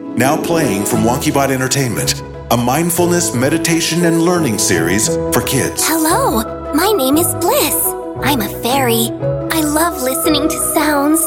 Now playing from WonkyBot Entertainment, a mindfulness, meditation, and learning series for kids. Hello, my name is Bliss. I'm a fairy. I love listening to sounds.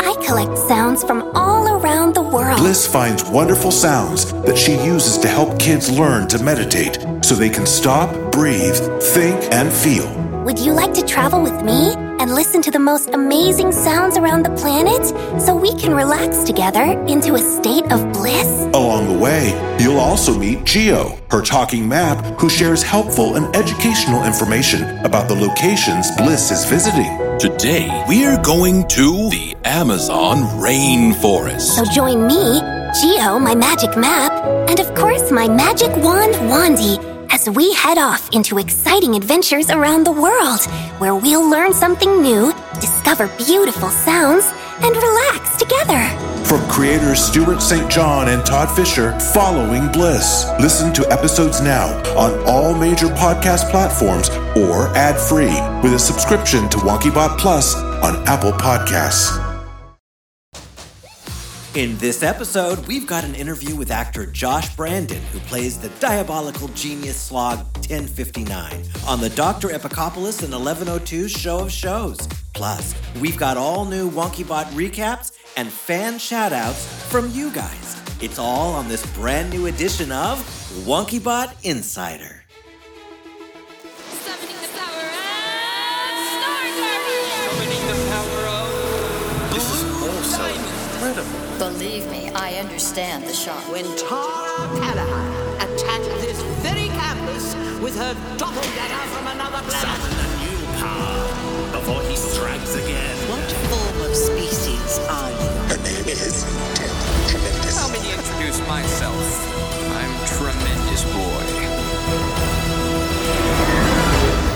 I collect sounds from all around the world. Bliss finds wonderful sounds that she uses to help kids learn to meditate so they can stop, breathe, think, and feel. Would you like to travel with me and listen to the most amazing sounds around the planet so we can relax together into a state of bliss? Along the way, you'll also meet Geo, her talking map, who shares helpful and educational information about the locations Bliss is visiting. Today, we're going to the Amazon rainforest. So join me, Geo, my magic map, and of course my magic wand, Wandy, as we head off into exciting adventures around the world, where we'll learn something new, discover beautiful sounds, and relax together. From creators Stuart St. John and Todd Fisher, following Bliss. Listen to episodes now on all major podcast platforms or ad free with a subscription to WonkyBot Plus on Apple Podcasts. In this episode, we've got an interview with actor Josh Brandon, who plays the diabolical genius slog 1059 on the Dr. Epicopolis and 1102 show of shows. Plus, we've got all new WonkyBot recaps and fan shoutouts from you guys. It's all on this brand new edition of WonkyBot Insider. Believe me, I understand the shock. when Tara Callahan attacked this very campus with her doppelganger from another planet. Summon a new power before he strikes again. What form of species are you? Her name is Ted Tremendous. Allow me to introduce myself. I'm Tremendous Boy.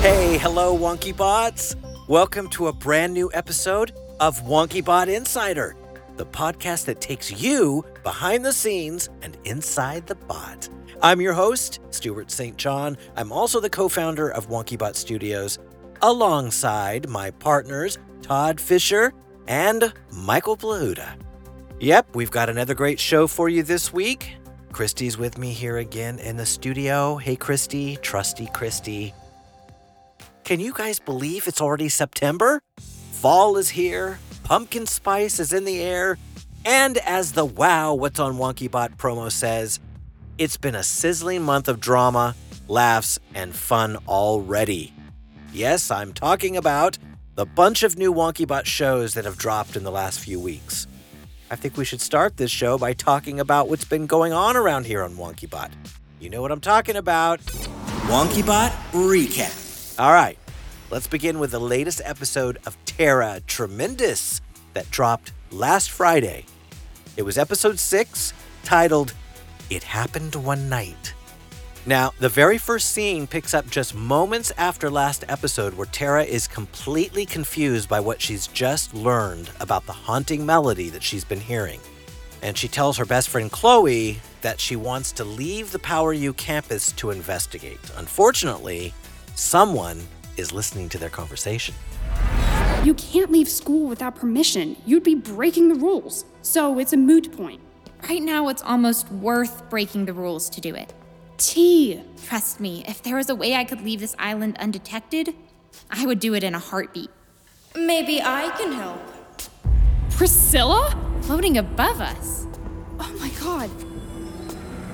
Hey, hello, WonkyBots. Welcome to a brand new episode of WonkyBot Insider, the podcast that takes you behind the scenes and inside the bot. I'm your host, Stuart St. John. I'm also the co founder of WonkyBot Studios, alongside my partners, Todd Fisher and Michael Plahuta. Yep, we've got another great show for you this week. Christy's with me here again in the studio. Hey, Christy, trusty Christy. Can you guys believe it's already September? Fall is here, pumpkin spice is in the air, and as the Wow What's on WonkyBot promo says, it's been a sizzling month of drama, laughs, and fun already. Yes, I'm talking about the bunch of new WonkyBot shows that have dropped in the last few weeks. I think we should start this show by talking about what's been going on around here on WonkyBot. You know what I'm talking about. WonkyBot Recap. All right, let's begin with the latest episode of Tara Tremendous that dropped last Friday. It was episode 6, titled It Happened One Night. Now, the very first scene picks up just moments after last episode, where Tara is completely confused by what she's just learned about the haunting melody that she's been hearing. And she tells her best friend Chloe that she wants to leave the Power U campus to investigate. Unfortunately, someone is listening to their conversation. You can't leave school without permission. You'd be breaking the rules. So it's a moot point. Right now, it's almost worth breaking the rules to do it. T. Trust me, if there was a way I could leave this island undetected, I would do it in a heartbeat. Maybe I can help. Priscilla? Floating above us. Oh my god.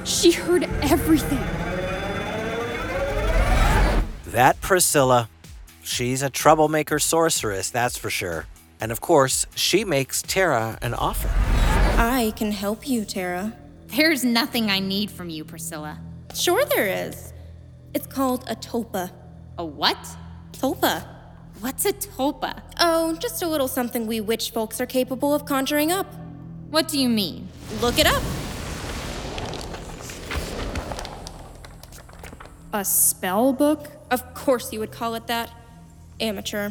She heard everything. That Priscilla, she's a troublemaker sorceress, that's for sure. And of course, she makes Tara an offer. I can help you, Tara. There's nothing I need from you, Priscilla. Sure, there is. It's called a tulpa. A what? Tulpa. What's a tulpa? Oh, just a little something we witch folks are capable of conjuring up. What do you mean? Look it up. A spell book? Of course you would call it that. Amateur.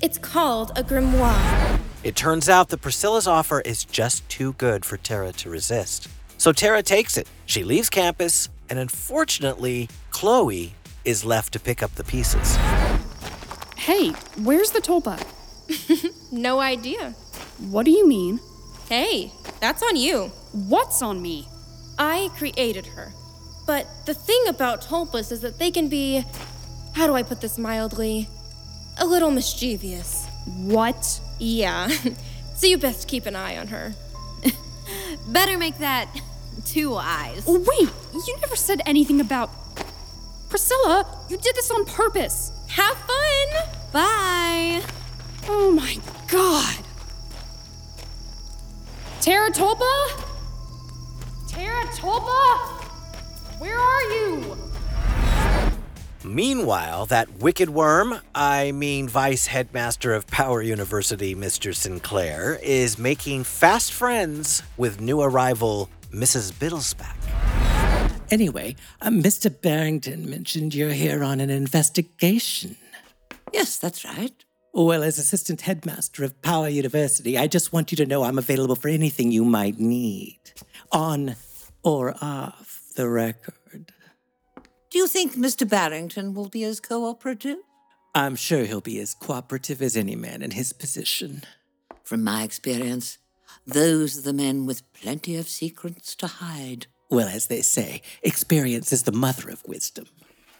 It's called a grimoire. It turns out that Priscilla's offer is just too good for Tara to resist. So Tara takes it. She leaves campus, and unfortunately, Chloe is left to pick up the pieces. Hey, where's the tulpa? no idea. What do you mean? Hey, That's on you. What's on me? I created her. But the thing about tulpas is that they can be, how do I put this mildly, a little mischievous. What? Yeah. so you best keep an eye on her. Better make that two eyes. Oh, wait, you never said anything about. Priscilla, you did this on purpose. Have fun! Bye! Oh my god. Tara Tulpa? Tara Tulpa? Where are you? Meanwhile, that wicked worm, I mean Vice Headmaster of Power University, Mr. Sinclair, is making fast friends with new arrival Mrs. Biddlesback. Anyway, uh, Mr. Barrington mentioned you're here on an investigation. Yes, that's right. Well, as assistant headmaster of Power University, I just want you to know I'm available for anything you might need, on or off the record. Do you think Mr. Barrington will be as cooperative? I'm sure he'll be as cooperative as any man in his position. From my experience, those are the men with plenty of secrets to hide. Well, as they say, experience is the mother of wisdom.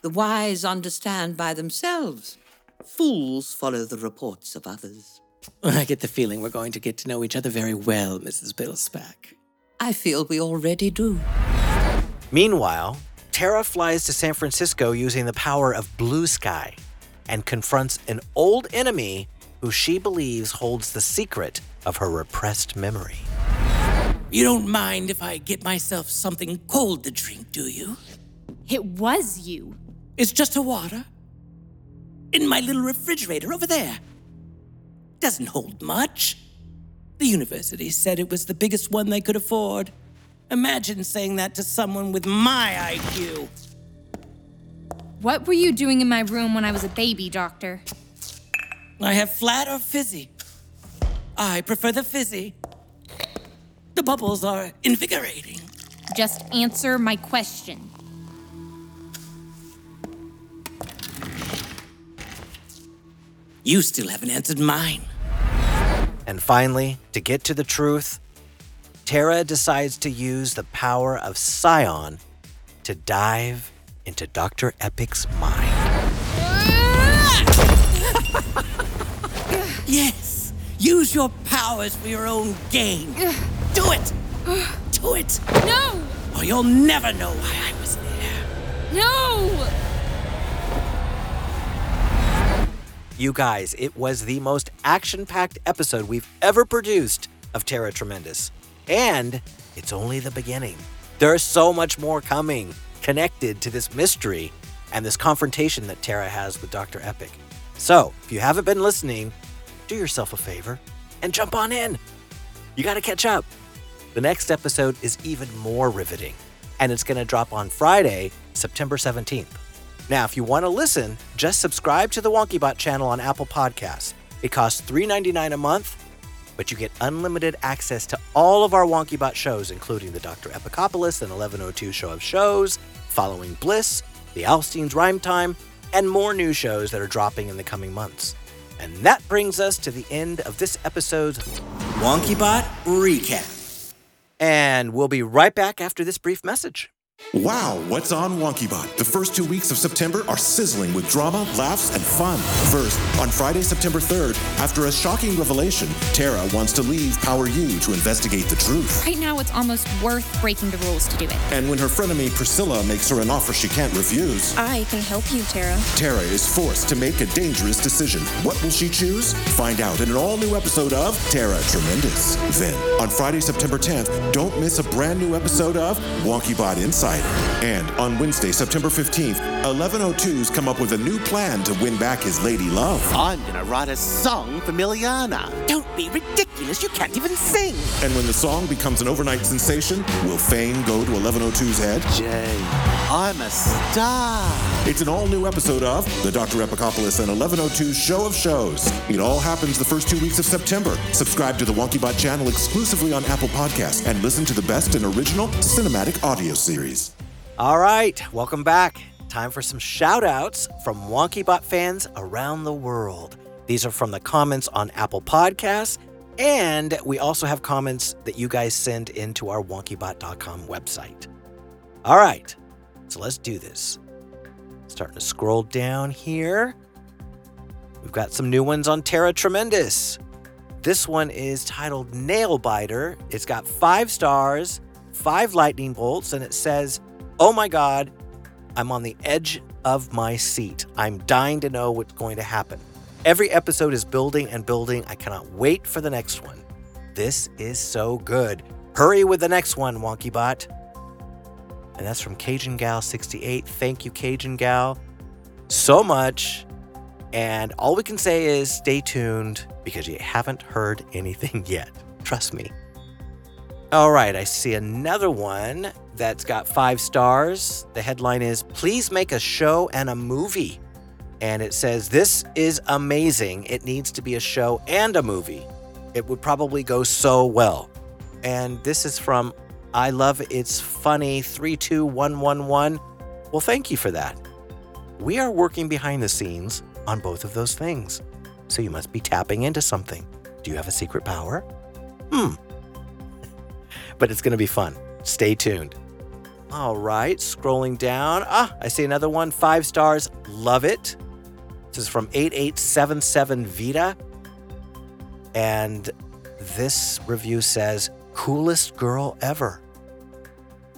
The wise understand by themselves. Fools follow the reports of others. I get the feeling we're going to get to know each other very well, Mrs. Biddlesback. I feel we already do. Meanwhile, Tara flies to San Francisco using the power of blue sky and confronts an old enemy who she believes holds the secret of her repressed memory. You don't mind if I get myself something cold to drink, do you? It was you. It's just a water. In my little refrigerator over there. Doesn't hold much. The university said it was the biggest one they could afford. Imagine saying that to someone with my IQ. What were you doing in my room when I was a baby, Doctor? I have flat or fizzy. I prefer the fizzy. The bubbles are invigorating. Just answer my question. You still haven't answered mine. And finally, to get to the truth, Tara decides to use the power of Scion to dive into Dr. Epic's mind. yes! Use your powers for your own gain. Do it! Do it! No! Or you'll never know why I was there. No! You guys, it was the most action packed episode we've ever produced of Tara Tremendous. And it's only the beginning. There's so much more coming connected to this mystery and this confrontation that Tara has with Dr. Epic. So, if you haven't been listening, do yourself a favor and jump on in. You got to catch up. The next episode is even more riveting, and it's going to drop on Friday, September 17th. Now, if you want to listen, just subscribe to the WonkyBot channel on Apple Podcasts. It costs $3.99 a month, but you get unlimited access to all of our WonkyBot shows, including the Dr. Epicopolis and 1102 Show of Shows, Following Bliss, the Alstein's Rhyme Time, and more new shows that are dropping in the coming months. And that brings us to the end of this episode's WonkyBot Recap. And we'll be right back after this brief message. Wow, what's on WonkyBot? The first two weeks of September are sizzling with drama, laughs, and fun. First, on Friday, September 3rd, after a shocking revelation, Tara wants to leave Power U to investigate the truth. Right now, it's almost worth breaking the rules to do it. And when her frenemy Priscilla makes her an offer she can't refuse, I can help you, Tara. Tara is forced to make a dangerous decision. What will she choose? Find out in an all new episode of Tara Tremendous. Then, on Friday, September 10th, don't miss a brand new episode of WonkyBot And on Wednesday, September 15th, 1102's come up with a new plan to win back his lady love. I'm gonna write a song for Miliana. Don't be ridiculous, you can't even sing. And when the song becomes an overnight sensation, will fame go to 1102's head? Jay, I'm a star. It's an all new episode of the Dr. Epicopolis and 1102 Show of Shows. It all happens the first two weeks of September. Subscribe to the WonkyBot channel exclusively on Apple Podcasts and listen to the best in original cinematic audio series. All right, welcome back. Time for some shout outs from WonkyBot fans around the world. These are from the comments on Apple Podcasts And we also have comments that you guys send into our wonkybot.com website. All right, so let's do this. Starting to scroll down here. We've got some new ones on Tara Tremendous. This one is titled Nail Biter. It's got five stars, five lightning bolts, and it says, Oh my God, I'm on the edge of my seat. I'm dying to know what's going to happen. Every episode is building and building. I cannot wait for the next one. This is so good. Hurry with the next one, WonkyBot. And that's from Cajun Gal 68. Thank you, Cajun Gal, so much. And all we can say is stay tuned because you haven't heard anything yet. Trust me. All right, I see another one that's got five stars. The headline is Please make a show and a movie. And it says, This is amazing. It needs to be a show and a movie. It would probably go so well. And this is from I Love It's Funny 32111. Well, thank you for that. We are working behind the scenes on both of those things. So you must be tapping into something. Do you have a secret power? Hmm. but it's going to be fun. Stay tuned. All right, scrolling down. Ah, I see another one. Five stars. Love it. This is from 8877 Vita. And this review says, coolest girl ever.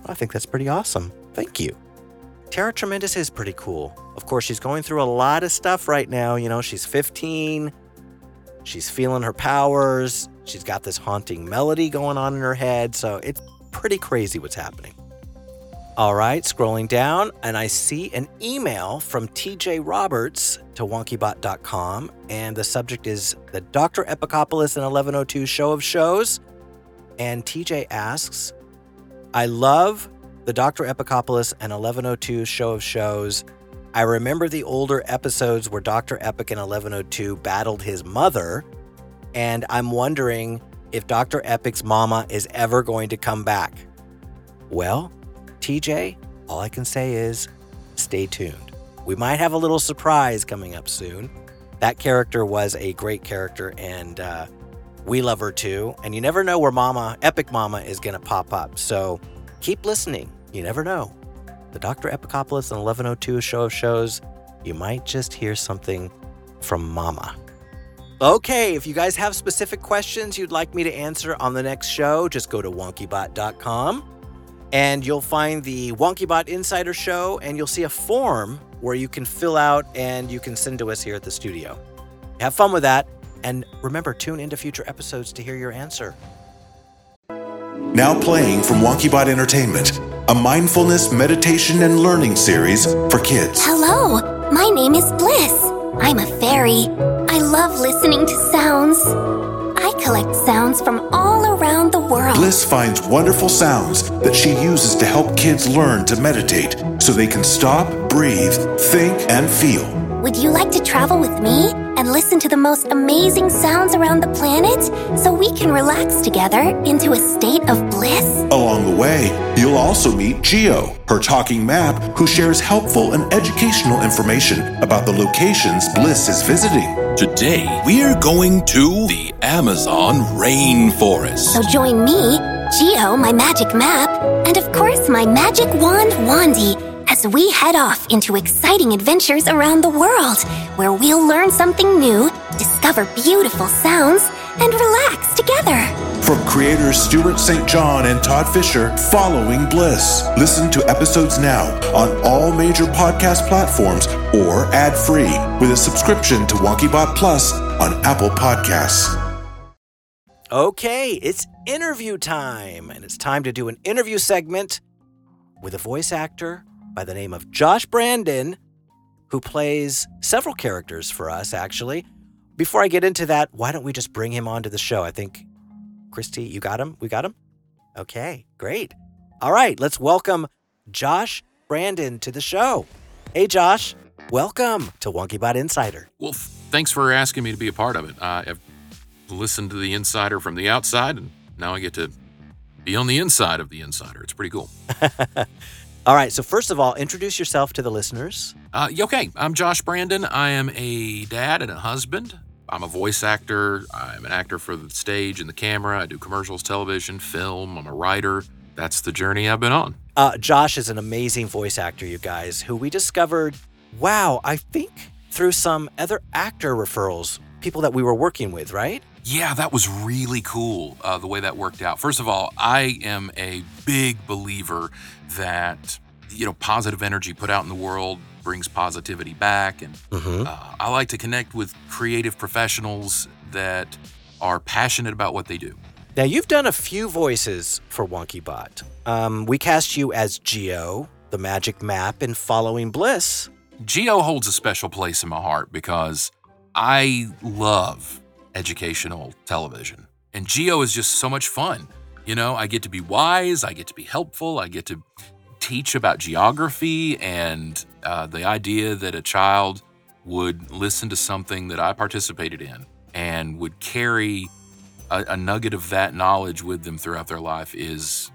I think that's pretty awesome. Thank you. Tara Tremendous is pretty cool. Of course, she's going through a lot of stuff right now. You know, she's 15, she's feeling her powers, she's got this haunting melody going on in her head. So it's pretty crazy what's happening. All right, scrolling down, and I see an email from TJ Roberts to wonkybot.com, and the subject is the Dr. Epicopolis and 1102 show of shows. And TJ asks, I love the Dr. Epicopolis and 1102 show of shows. I remember the older episodes where Dr. Epic and 1102 battled his mother, and I'm wondering if Dr. Epic's mama is ever going to come back. Well, TJ, all I can say is stay tuned. We might have a little surprise coming up soon. That character was a great character, and uh, we love her too. And you never know where Mama, Epic Mama, is going to pop up. So keep listening. You never know. The Dr. Epicopolis and 1102 show of shows, you might just hear something from Mama. Okay, if you guys have specific questions you'd like me to answer on the next show, just go to wonkybot.com and you'll find the WonkyBot Insider Show, and you'll see a form where you can fill out and you can send to us here at the studio. Have fun with that, and remember, tune into future episodes to hear your answer. Now playing from WonkyBot Entertainment, a mindfulness, meditation, and learning series for kids. Hello, my name is Bliss. I'm a fairy. I love listening to sounds. I collect sounds from all around the world. Bliss finds wonderful sounds that she uses to help kids learn to meditate so they can stop, breathe, think, and feel. Would you like to travel with me and listen to the most amazing sounds around the planet so we can relax together into a state of bliss? Along the way, you'll also meet Geo, her talking map, who shares helpful and educational information about the locations Bliss is visiting. Today, we're going to the Amazon rainforest. So join me, Geo, my magic map, and of course my magic wand, Wandy, as we head off into exciting adventures around the world, where we'll learn something new, discover beautiful sounds, and relax together. From creators Stuart St. John and Todd Fisher, Following Bliss. Listen to episodes now on all major podcast platforms or ad free with a subscription to WonkyBot Plus on Apple Podcasts. Okay, it's interview time, and it's time to do an interview segment with a voice actor by the name of Josh Brandon, who plays several characters for us, actually. Before I get into that, why don't we just bring him onto the show? I think, Christy, you got him? We got him? Okay, great. All right, let's welcome Josh Brandon to the show. Hey, Josh, welcome to WonkyBot Insider. Well, thanks for asking me to be a part of it. Uh, I've listened to the Insider from the outside, and now I get to be on the inside of the Insider. It's pretty cool. All right, so first of all, introduce yourself to the listeners. Uh, okay, I'm Josh Brandon. I am a dad and a husband. I'm a voice actor. I'm an actor for the stage and the camera. I do commercials, television, film. I'm a writer. That's the journey I've been on. Uh, Josh is an amazing voice actor, you guys, who we discovered, wow, I think through some other actor referrals, people that we were working with, right? Yeah, that was really cool uh, the way that worked out. First of all, I am a big believer that you know positive energy put out in the world brings positivity back, and Mhm. uh, I like to connect with creative professionals that are passionate about what they do. Now, you've done a few voices for WonkyBot. Um, we cast you as Geo, the magic map in Following Bliss. Geo holds a special place in my heart because I love educational television. And Geo is just so much fun. You know, I get to be wise, I get to be helpful, I get to teach about geography and uh, the idea that a child would listen to something that I participated in and would carry a, a nugget of that knowledge with them throughout their life is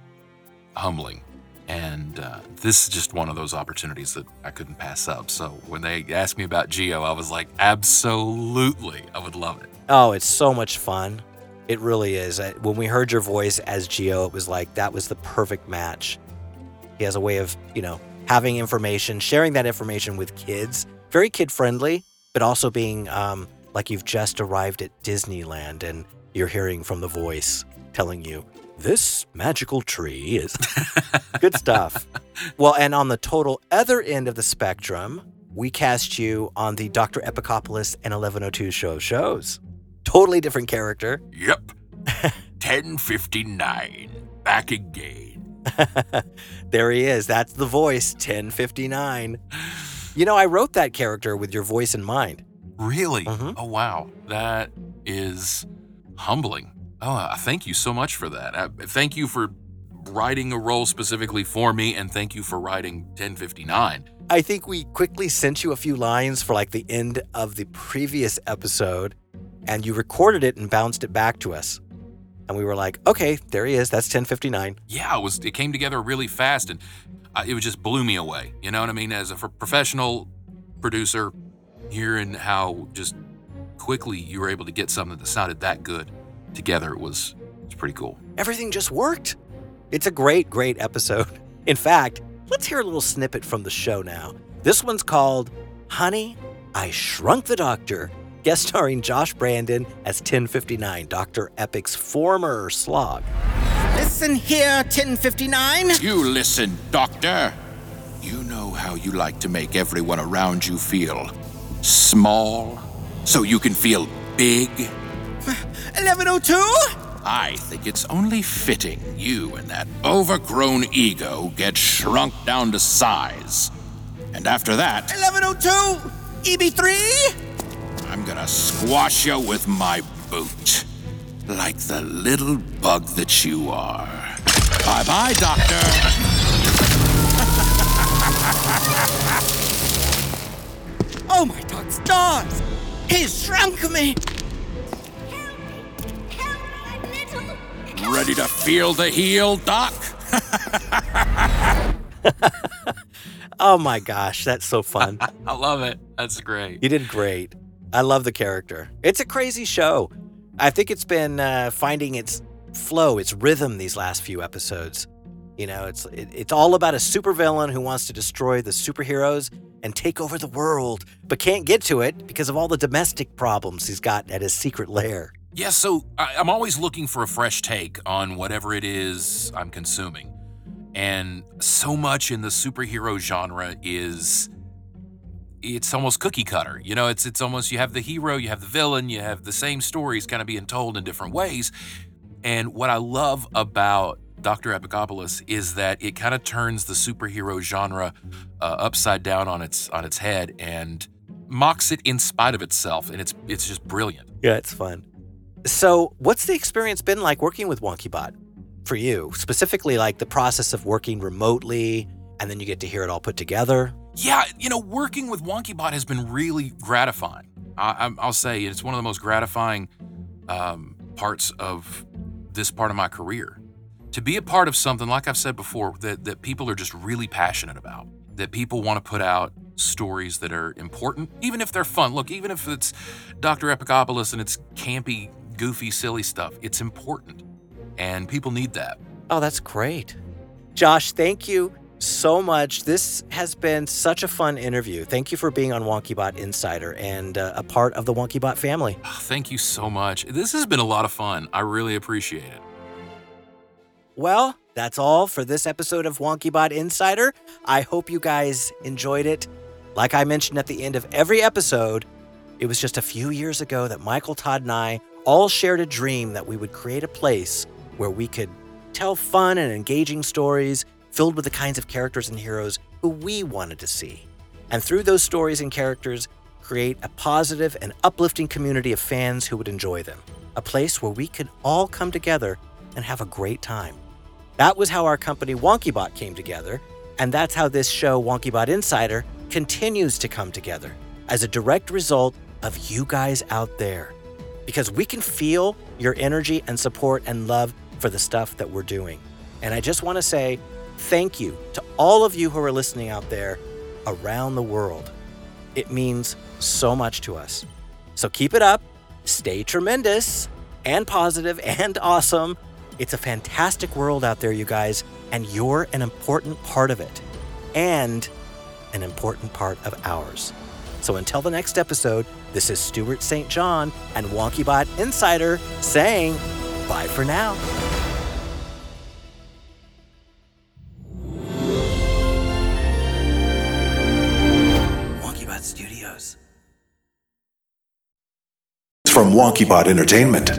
humbling. And uh, this is just one of those opportunities that I couldn't pass up. So when they asked me about Geo, I was like, absolutely, I would love it. Oh, it's so much fun. It really is. When we heard your voice as Geo, it was like that was the perfect match. He has a way of, you know, having information, sharing that information with kids, very kid friendly, but also being um, like you've just arrived at Disneyland and you're hearing from the voice telling you, this magical tree is good stuff. Well, and on the total other end of the spectrum, we cast you on the Dr. Epicopolis and 1102 show shows. Totally different character. Yep. 1059. Back again. there he is. That's the voice, 1059. You know, I wrote that character with your voice in mind. Really? Mm-hmm. Oh, wow. That is humbling. Oh, thank you so much for that. Thank you for writing a role specifically for me, and thank you for writing 1059. I think we quickly sent you a few lines for like the end of the previous episode, and you recorded it and bounced it back to us. And we were like, okay, there he is. That's 1059. Yeah, it was. It came together really fast, and uh, it just blew me away. You know what I mean? As a f- professional producer, hearing how just quickly you were able to get something that sounded that good together it was it's pretty cool. Everything just worked. It's a great, great episode. In fact, let's hear a little snippet from the show now. This one's called Honey, I Shrunk the Doctor, guest starring Josh Brandon as 1059, Dr. Epic's former slog. Listen here, 1059. You listen, Doctor. You know how you like to make everyone around you feel small so you can feel big. 1102? I think it's only fitting you and that overgrown ego get shrunk down to size. And after that, 1102? EB3? I'm gonna squash you with my boot. Like the little bug that you are. Bye bye, Doctor. Oh my god, stars! He's shrunk me! Ready to feel the heel, Doc? Oh my gosh, that's so fun. I love it. That's great. You did great. I love the character. It's a crazy show. I think it's been uh, finding its flow, its rhythm these last few episodes. You know, it's it, it's all about a supervillain who wants to destroy the superheroes and take over the world, but can't get to it because of all the domestic problems he's got at his secret lair. Yeah, so I, I'm always looking for a fresh take on whatever it is I'm consuming. And so much in the superhero genre is it's almost cookie cutter. You know, it's it's almost you have the hero, you have the villain, you have the same stories kind of being told in different ways. And what I love about Dr. Epicopolis is that it kind of turns the superhero genre uh, upside down on its on its head and mocks it in spite of itself, and it's it's just brilliant. Yeah, it's fun. So, what's the experience been like working with WonkyBot for you? Specifically, like the process of working remotely, and then you get to hear it all put together. Yeah, you know, working with WonkyBot has been really gratifying. I, will say it's one of the most gratifying um, parts of this part of my career. To be a part of something, like I've said before, that, that people are just really passionate about. that people want to put out stories that are important, even if they're fun. Look, even if it's Dr. Epicopolis and it's campy, goofy, silly stuff, it's important. And people need that. Oh, that's great. Josh, thank you so much. This has been such a fun interview. Thank you for being on WonkyBot Insider and uh, a part of the WonkyBot family. Oh, thank you so much. This has been a lot of fun. I really appreciate it. Well, that's all for this episode of WonkyBot Insider. I hope you guys enjoyed it. Like I mentioned at the end of every episode, it was just a few years ago that Michael Todd and I all shared a dream that we would create a place where we could tell fun and engaging stories filled with the kinds of characters and heroes who we wanted to see. And through those stories and characters, create a positive and uplifting community of fans who would enjoy them. A place where we could all come together and have a great time. That was how our company WonkyBot came together, and that's how this show, WonkyBot Insider, continues to come together as a direct result of you guys out there. Because we can feel your energy and support and love for the stuff that we're doing. And I just want to say thank you to all of you who are listening out there around the world. It means so much to us. So keep it up, stay tremendous and positive and awesome. It's a fantastic world out there, you guys, and you're an important part of it. And an important part of ours. So until the next episode, this is Stuart St. John and WonkyBot Insider saying bye for now. From WonkyBot Entertainment.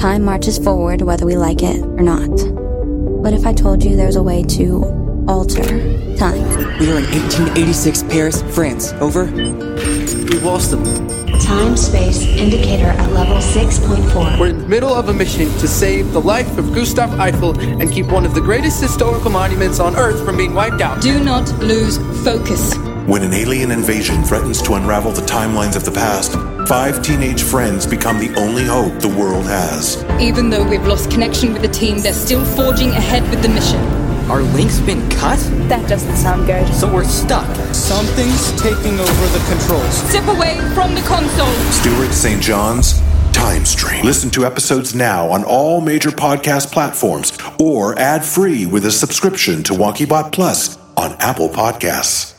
Time marches forward whether we like it or not. What if I told you there's a way to alter time? We are in 1886 Paris, France. Over. We've lost them. Time space indicator at level 6.4. We're in the middle of a mission to save the life of Gustav Eiffel and keep one of the greatest historical monuments on Earth from being wiped out. Do not lose focus. When an alien invasion threatens to unravel the timelines of the past, five teenage friends become the only hope the world has. Even though we've lost connection with the team, they're still forging ahead with the mission. Our link's been cut? That doesn't sound good. So we're stuck. Something's taking over the controls. Step away from the console. Stuart St. John's Time Stream. Listen to episodes now on all major podcast platforms or ad free with a subscription to WonkyBot Plus on Apple Podcasts.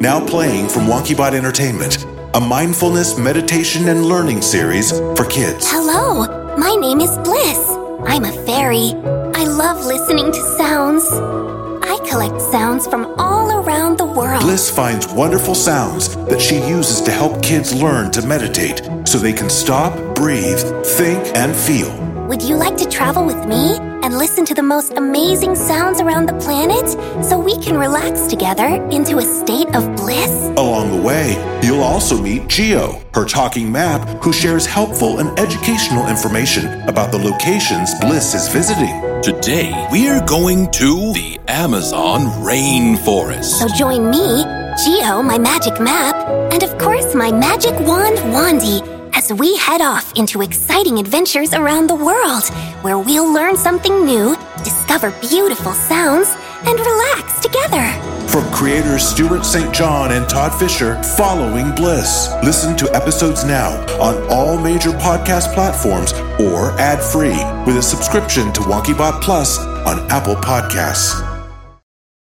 Now playing from WonkyBot Entertainment, a mindfulness, meditation, and learning series for kids. Hello, my name is Bliss. I'm a fairy. I love listening to sounds. I collect sounds from all around the world. Bliss finds wonderful sounds that she uses to help kids learn to meditate so they can stop, breathe, think, and feel. Would you like to travel with me and listen to the most amazing sounds around the planet so we can relax together into a state of bliss? Along the way, you'll also meet Geo, her talking map, who shares helpful and educational information about the locations Bliss is visiting. Today, we're going to the Amazon rainforest. So join me, Geo, my magic map, and of course my magic wand, Wandy, as we head off into exciting adventures around the world, where we'll learn something new, discover beautiful sounds, and relax together. From creators Stuart St. John and Todd Fisher, following Bliss. Listen to episodes now on all major podcast platforms or ad free with a subscription to WonkyBot Plus on Apple Podcasts.